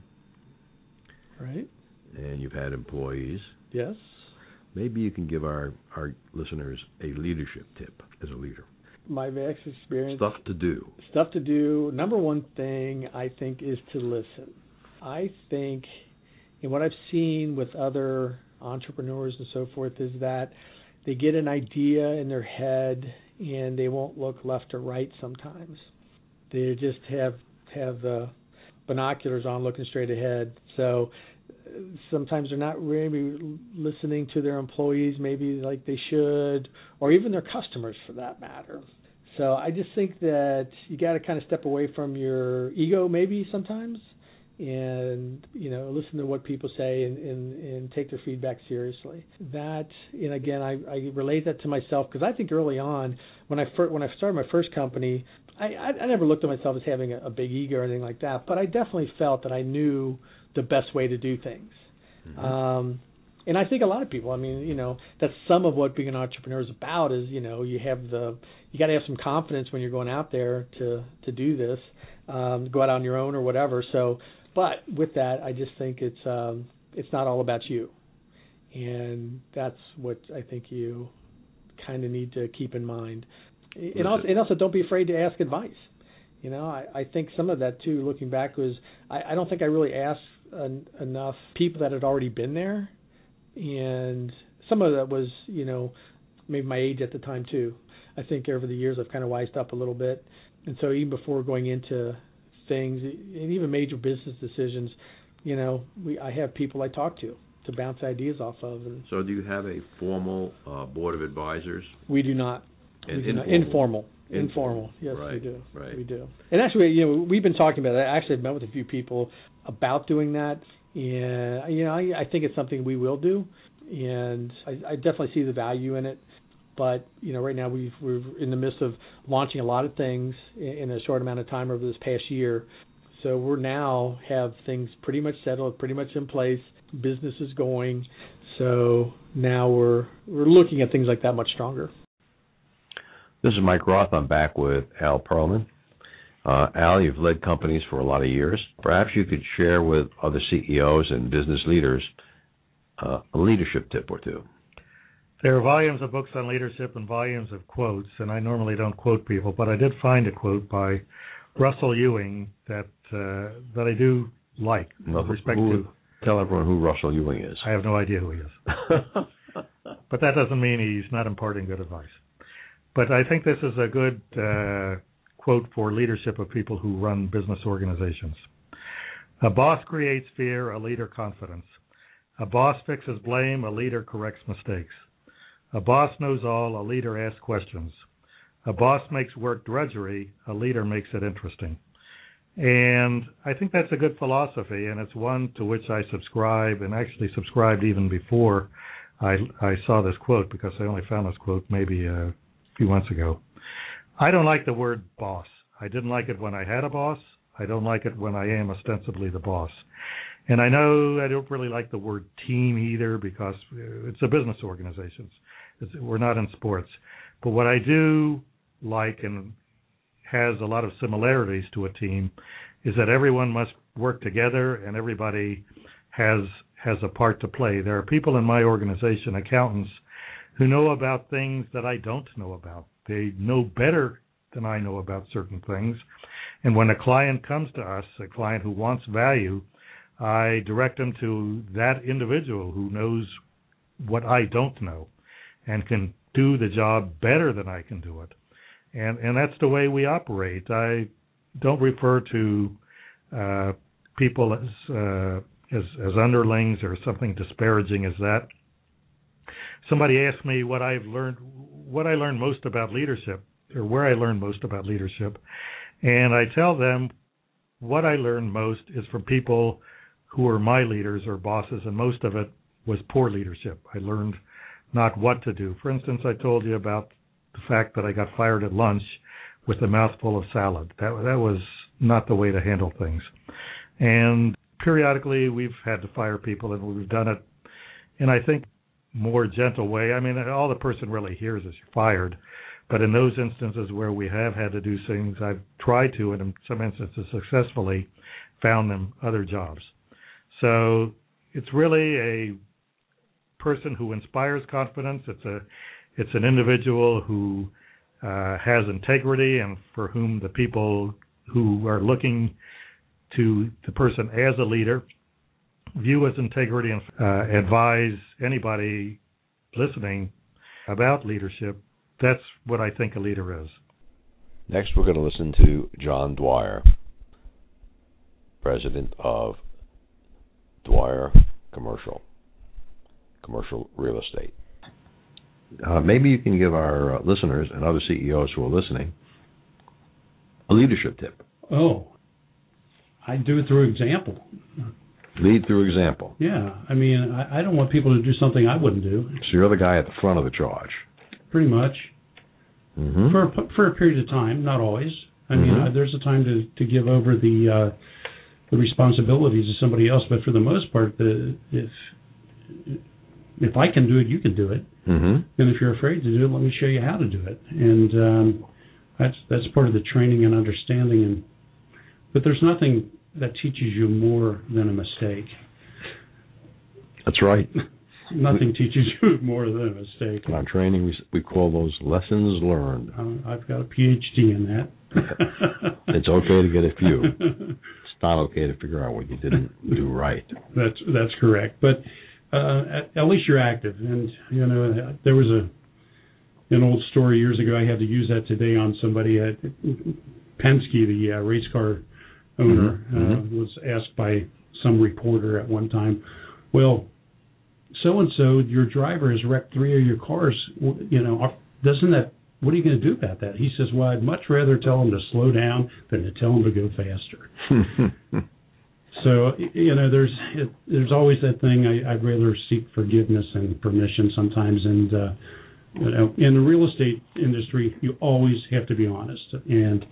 Right. and you've had employees. Yes. Maybe you can give our our listeners a leadership tip as a leader. My vast experience. Stuff to do. Stuff to do. Number one thing I think is to listen. I think, and what I've seen with other entrepreneurs and so forth is that they get an idea in their head and they won't look left or right sometimes. They just have have the binoculars on, looking straight ahead. So sometimes they're not really listening to their employees, maybe like they should, or even their customers for that matter. So I just think that you got to kind of step away from your ego, maybe sometimes, and you know listen to what people say and and, and take their feedback seriously. That and again I, I relate that to myself because I think early on when I first when I started my first company I I, I never looked at myself as having a, a big ego or anything like that, but I definitely felt that I knew the best way to do things. Mm-hmm. Um, and I think a lot of people, I mean, you know, that's some of what being an entrepreneur is about. Is you know, you have the, you got to have some confidence when you're going out there to to do this, um, go out on your own or whatever. So, but with that, I just think it's um, it's not all about you, and that's what I think you kind of need to keep in mind. And also, and also, don't be afraid to ask advice. You know, I, I think some of that too, looking back, was I, I don't think I really asked en- enough people that had already been there, and some of that was, you know, maybe my age at the time too. I think over the years I've kind of wised up a little bit, and so even before going into things and even major business decisions, you know, we I have people I talk to to bounce ideas off of, and So, do you have a formal uh, board of advisors? we do not. And do not- informal. informal. Informal. Yes, we do. right. We do. And actually, you know, we've been talking about that. I actually have met with a few people about doing that, and you know, I, I think it's something we will do, and I, I definitely see the value in it. But you know, right now we've, we're in the midst of launching a lot of things in, a short amount of time over this past year. So we're now have things pretty much settled, pretty much in place. Business is going. So now we're we're looking at things like that much stronger. This is Mike Roth. I'm back with Al Perlman. Uh, Al, you've led companies for a lot of years. Perhaps you could share with other CEOs and business leaders uh, a leadership tip or two. There are volumes of books on leadership and volumes of quotes, and I normally don't quote people, but I did find a quote by Russell Ewing that uh, that I do like Well, with respect who- to. Tell everyone who Russell Ewing is. I have no idea who he is, but that doesn't mean he's not imparting good advice. But I think this is a good uh, quote for leadership of people who run business organizations. A boss creates fear, a leader confidence. A boss fixes blame, a leader corrects mistakes. A boss knows all, a leader asks questions. A boss makes work drudgery, a leader makes it interesting. And I think that's a good philosophy, and it's one to which I subscribe, and actually subscribed even before I, I saw this quote, because I only found this quote maybe a few months ago. I don't like the word boss. I didn't like it when I had a boss. I don't like it when I am ostensibly the boss. And I know I don't really like the word team either because it's a business organization. We're not in sports. But what I do like and has a lot of similarities to a team is that everyone must work together and everybody has has a part to play. There are people in my organization, accountants, who know about things that I don't know about. They know better than I know about certain things. And when a client comes to us, a client who wants value, I direct them to that individual who knows what I don't know and can do the job better than I can do it. And and that's the way we operate. I don't refer to uh, people as, uh, as as underlings or something disparaging as that. somebody asked me what I've learned, what I learned most about leadership, or where I learned most about leadership, and I tell them what I learned most is from people who are my leaders or bosses, and most of it was poor leadership. I learned not what to do. For instance, I told you about the fact that I got fired at lunch with a mouthful of salad. That that was not the way to handle things. And periodically, we've had to fire people, and we've done it in I think more gentle way. I mean, all the person really hears is you're fired. But in those instances where we have had to do things, I've tried to, and in some instances successfully, found them other jobs. So it's really a person who inspires confidence. It's a it's an individual who uh, has integrity and for whom the people who are looking to the person as a leader view as integrity and uh, advise anybody listening about leadership. That's what I think a leader is. Next, we're going to listen to John Dwyer, president of Dwyer Commercial, commercial real estate. Uh, maybe you can give our uh, listeners and other CEOs who are listening a leadership tip. Oh, I do it through example. Lead through example. Yeah, I mean, I, I don't want people to do something I wouldn't do. So you're the guy at the front of the charge. Pretty much. Mm-hmm. For for a period of time, not always. I mean, Mhm. I, there's a time to to give over the uh, the responsibilities to somebody else, but for the most part, the if if I can do it, you can do it. Mm-hmm. And if you're afraid to do it, let me show you how to do it. And um, that's that's part of the training and understanding. And but there's nothing that teaches you more than a mistake. That's right. Nothing teaches you more than a mistake. In our training, we, we call those lessons learned. Uh, I've got a PhD in that. It's okay to get a few. It's not okay to figure out what you didn't do right. That's that's correct. But uh, at, at least you're active, and you know there was a an old story years ago. I had to use that today on somebody at Penske, the uh, race car owner, Mhm, Uh, was asked by some reporter at one time, "Well, so and so, your driver has wrecked three of your cars. You know, doesn't that? What are you going to do about that?" He says, "Well, I'd much rather tell him to slow down than to tell him to go faster." So you know, there's it, there's always that thing. I, I'd rather seek forgiveness and permission sometimes. And uh, you know, in the real estate industry, you always have to be honest. And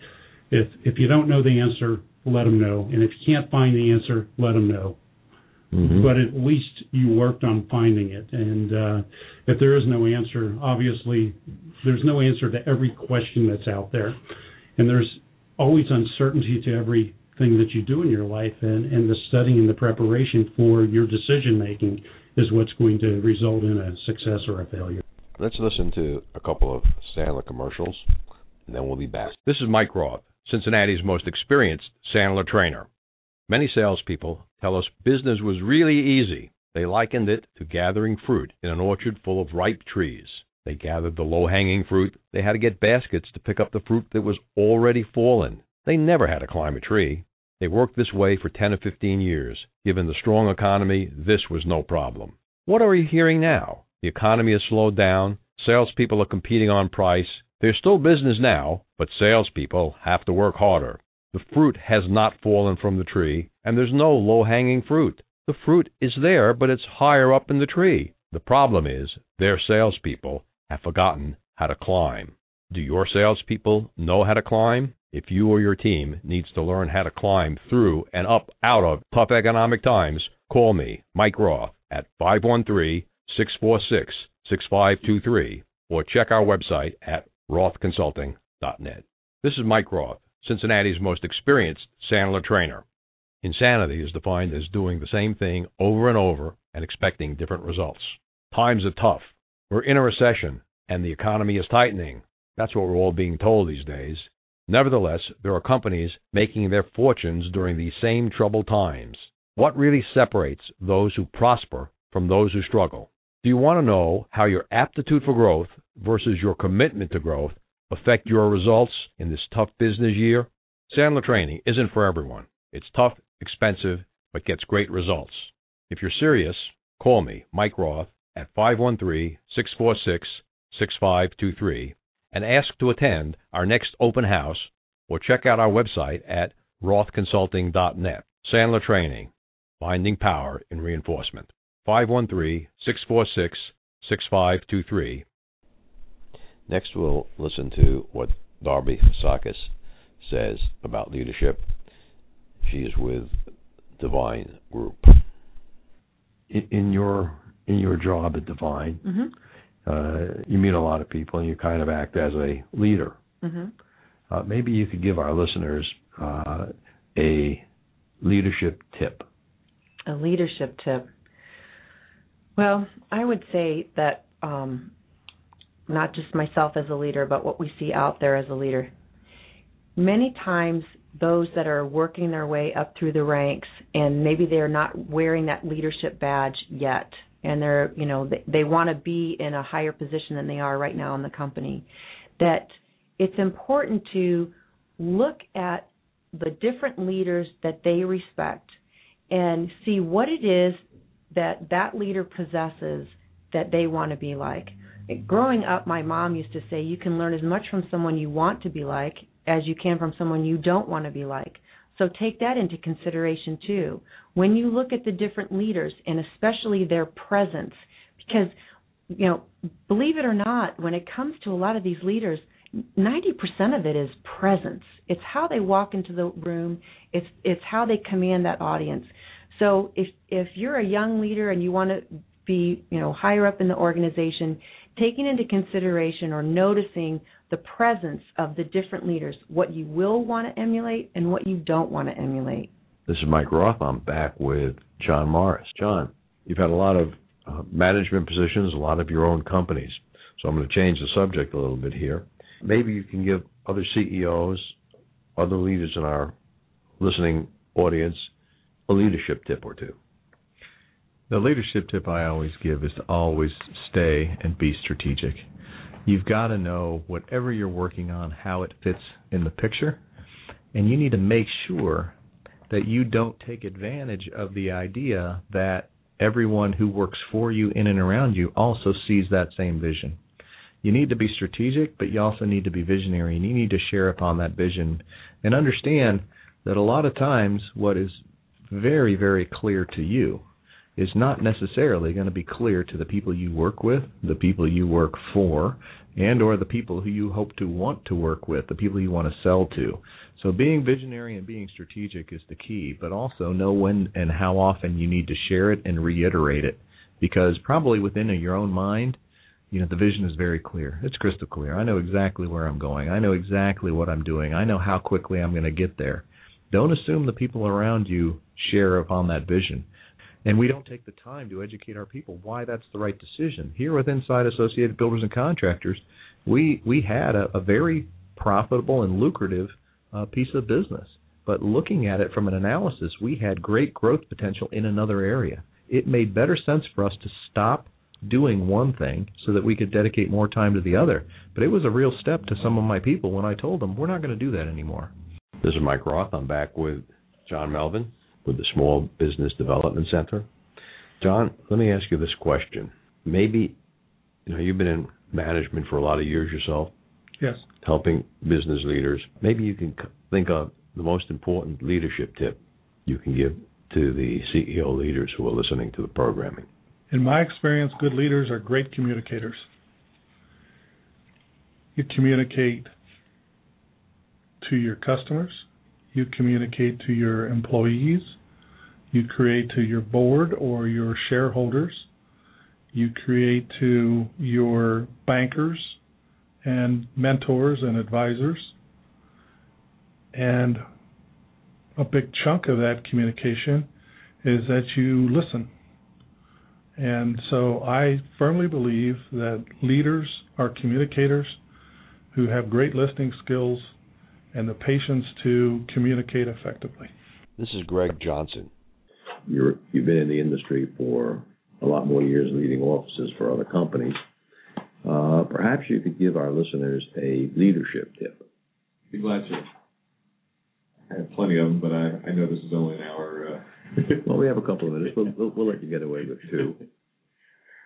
if if you don't know the answer, let them know. And if you can't find the answer, let them know. Mm-hmm. But at least you worked on finding it. And uh, if there is no answer, obviously there's no answer to every question that's out there. And there's always uncertainty to everything that you do in your life. And, and the studying and the preparation for your decision making is what's going to result in a success or a failure. Let's listen to a couple of Sandler commercials, and then we'll be back. This is Mike Roth, Cincinnati's most experienced Sandler trainer. Many salespeople tell us business was really easy. They likened it to gathering fruit in an orchard full of ripe trees. They gathered the low hanging fruit. They had to get baskets to pick up the fruit that was already fallen. They never had to climb a tree. They worked this way for 10 or 15 years. Given the strong economy, this was no problem. What are we hearing now? The economy has slowed down. Salespeople are competing on price. There's still business now, but salespeople have to work harder. The fruit has not fallen from the tree, and there's no low hanging fruit. The fruit is there, but it's higher up in the tree. The problem is their salespeople have forgotten how to climb. Do your salespeople know how to climb? If you or your team needs to learn how to climb through and up out of tough economic times, call me, Mike Roth, at 513 646 6523 or check our website at rothconsulting.net. This is Mike Roth, Cincinnati's most experienced Sandler trainer. Insanity is defined as doing the same thing over and over and expecting different results. Times are tough. We're in a recession and the economy is tightening. That's what we're all being told these days. Nevertheless, there are companies making their fortunes during these same troubled times. What really separates those who prosper from those who struggle? Do you want to know how your aptitude for growth versus your commitment to growth affect your results in this tough business year? Sandler training isn't for everyone. It's tough, expensive, but gets great results. If you're serious, call me, Mike Roth, at 513 646 6523 and ask to attend our next open house or check out our website at rothconsulting.net. Sandler Training, Finding Power in Reinforcement. 513 646 6523. Next, we'll listen to what Darby Fasakis says about leadership. She is with Devine Group. In, in your in your job at Devine, Mhm. Uh, you meet a lot of people, and you kind of act as a leader. Mhm. Uh, maybe you could give our listeners uh, a leadership tip. A leadership tip. Well, I would say that um, not just myself as a leader, but what we see out there as a leader. Many times, those that are working their way up through the ranks, and maybe they're not wearing that leadership badge yet, and they're, you know, they, they want to be in a higher position than they are right now in the company. That it's important to look at the different leaders that they respect and see what it is that that leader possesses that they want to be like. Growing up, my mom used to say you can learn as much from someone you want to be like as you can from someone you don't want to be like. So take that into consideration too. When you look at the different leaders and especially their presence, because, you know, believe it or not, when it comes to a lot of these leaders, 90% of it is presence. It's how they walk into the room. It's it's how they command that audience. So if if you're a young leader and you want to be, you know, higher up in the organization, taking into consideration or noticing the presence of the different leaders, what you will want to emulate and what you don't want to emulate. This is Mike Roth. I'm back with John Morris. John, you've had a lot of uh, management positions, a lot of your own companies. So I'm going to change the subject a little bit here. Maybe you can give other CEOs, other leaders in our listening audience, a leadership tip or two. The leadership tip I always give is to always stay and be strategic. You've got to know whatever you're working on, how it fits in the picture, and you need to make sure that you don't take advantage of the idea that everyone who works for you in and around you also sees that same vision. You need to be strategic, but you also need to be visionary, and you need to share upon that vision and understand that a lot of times what is very, very clear to you is not necessarily going to be clear to the people you work with, the people you work for, and or the people who you hope to want to work with, the people you want to sell to. So being visionary and being strategic is the key, but also know when and how often you need to share it and reiterate it because probably within your own mind, you know, the vision is very clear. It's crystal clear. I know exactly where I'm going. I know exactly what I'm doing. I know how quickly I'm going to get there. Don't assume the people around you share upon that vision and we don't take the time to educate our people why that's the right decision. Here with Inside Associated Builders and Contractors, we we had a, a very profitable and lucrative uh, piece of business, but looking at it from an analysis, we had great growth potential in another area. It made better sense for us to stop doing one thing so that we could dedicate more time to the other. But it was a real step to some of my people when I told them we're not going to do that anymore. This is Mike Roth. I'm back with John Melvin with the Small Business Development Center. John, let me ask you this question. Maybe, you know, you've been in management for a lot of years yourself, Yes. helping business leaders. Maybe you can think of the most important leadership tip you can give to the CEO leaders who are listening to the programming. In my experience, good leaders are great communicators. You communicate to your customers, you communicate to your employees, you create to your board or your shareholders, you create to your bankers and mentors and advisors. And a big chunk of that communication is that you listen. And so I firmly believe that leaders are communicators who have great listening skills and the patience to communicate effectively. This is Greg Johnson. You're, you've been in the industry for a lot more years leading offices for other companies. Uh, perhaps you could give our listeners a leadership tip. Be glad to. I have plenty of them, but I, I know this is only an hour. Uh... well, we have a couple of minutes. We'll, we'll, we'll let you get away with two.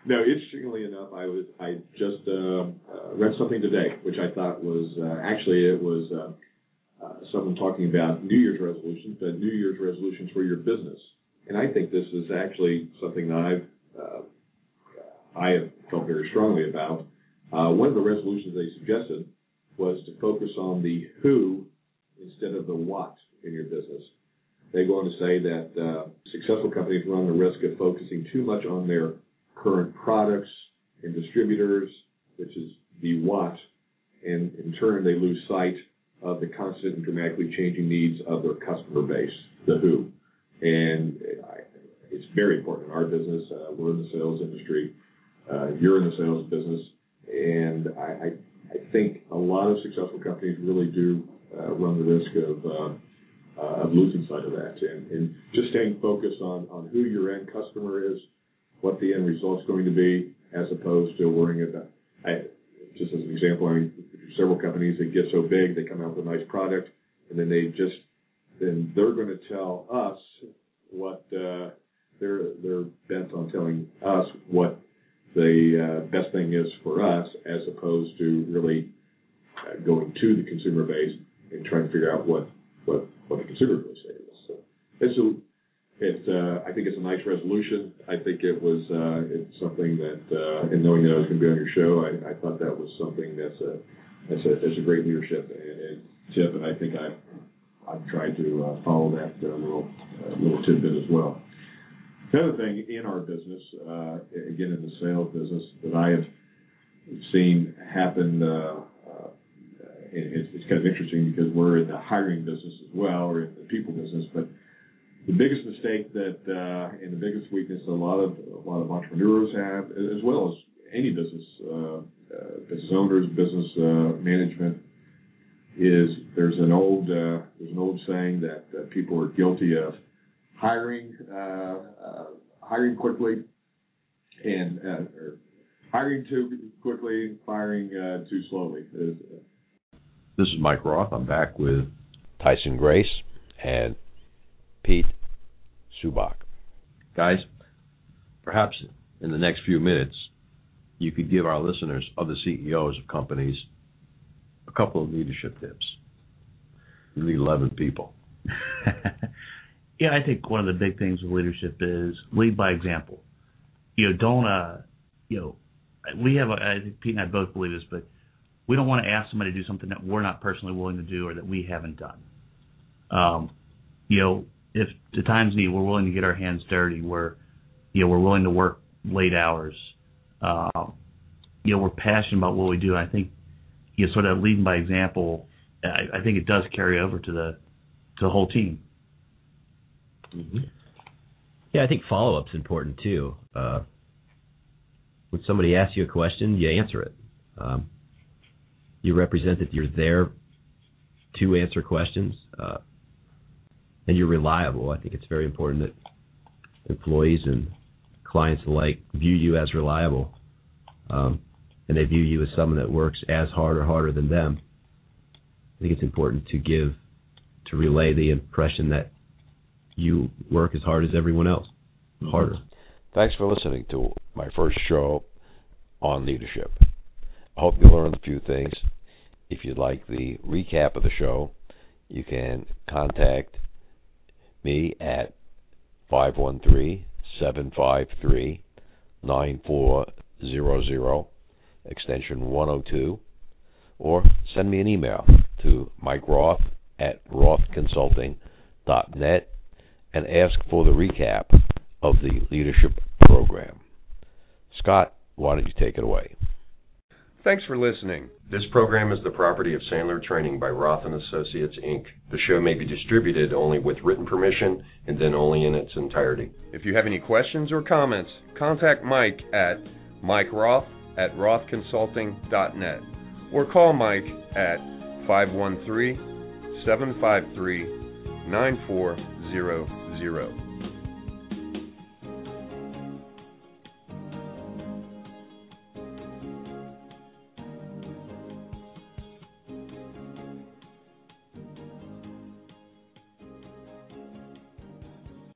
no, interestingly enough, I was I just uh, uh, read something today, which I thought was uh, actually it was uh, someone talking about New Year's resolutions, but New Year's resolutions for your business, and I think this is actually something that I've uh, I have felt very strongly about. Uh, one of the resolutions they suggested was to focus on the who instead of the what in your business. They go on to say that uh, successful companies run the risk of focusing too much on their current products and distributors, which is the what, and in turn they lose sight of the constant and dramatically changing needs of their customer base, the who. And it's very important in our business. Uh, we're in the sales industry. Uh, you're in the sales business, and I, I, I think a lot of successful companies really do uh, run the risk of uh, uh, of losing sight of that, and, and just staying focused on on who your end customer is, what the end result's going to be, as opposed to worrying about. I, just as an example, I mean, several companies that get so big, they come out with a nice product, and then they just then they're going to tell us what uh, they're they're bent on telling us what the uh, best thing is for us, as opposed to really uh, going to the consumer base and trying to figure out what what what the consumer to us. So it's a it's uh, I think it's a nice resolution. I think it was uh, it's something that uh, in knowing that I was going to be on your show, I, I thought that was something that's a that's a a great leadership and, tip, and I think I've I've tried to uh, follow that uh, little uh, little tidbit as well. The other thing in our business, uh, again in the sales business, that I have seen happen, uh, uh, it's, it's kind of interesting because we're in the hiring business as well, or in the people business, but the biggest mistake that uh, and the biggest weakness a lot of a lot of entrepreneurs have, as well as any business uh, uh, business owners, business uh, management, is there's an old uh, there's an old saying that uh, people are guilty of hiring hiring quickly and or hiring too quickly, firing too slowly. This is Mike Roth. I'm back with Tyson Grace and Pete Subak. Guys, perhaps in the next few minutes, you could give our listeners, other CEOs of companies, a couple of leadership tips. You need 11 people. yeah, I think one of the big things with leadership is lead by example. You know, don't, uh, you know, we have, a, I think Pete and I both believe this, but we don't want to ask somebody to do something that we're not personally willing to do or that we haven't done. Um, you know, if the times need, we're willing to get our hands dirty. We're, you know, we're willing to work late hours. Uh, you know, we're passionate about what we do. I think, you know, sort of leading by example. I, I think it does carry over to the to the whole team. Mm-hmm. Yeah, I think follow up's important too. Uh, when somebody asks you a question, you answer it. Um, you represent that you're there to answer questions. Uh, and you're reliable. I think it's very important that employees and clients alike view you as reliable, um, and they view you as someone that works as hard or harder than them. I think it's important to give, to relay the impression that you work as hard as everyone else, harder. Thanks for listening to my first show on leadership. I hope you learned a few things. If you'd like the recap of the show, you can contact me at 513-753-9400 extension 102 or send me an email to Mike Roth at rothconsulting.net and ask for the recap of the leadership program. Scott, why don't you take it away? Thanks for listening. This program is the property of Sandler Training by Roth and Associates Inc. The show may be distributed only with written permission and then only in its entirety. If you have any questions or comments, contact Mike at Mike Roth at rothconsulting.net or call Mike at 513 753 9400.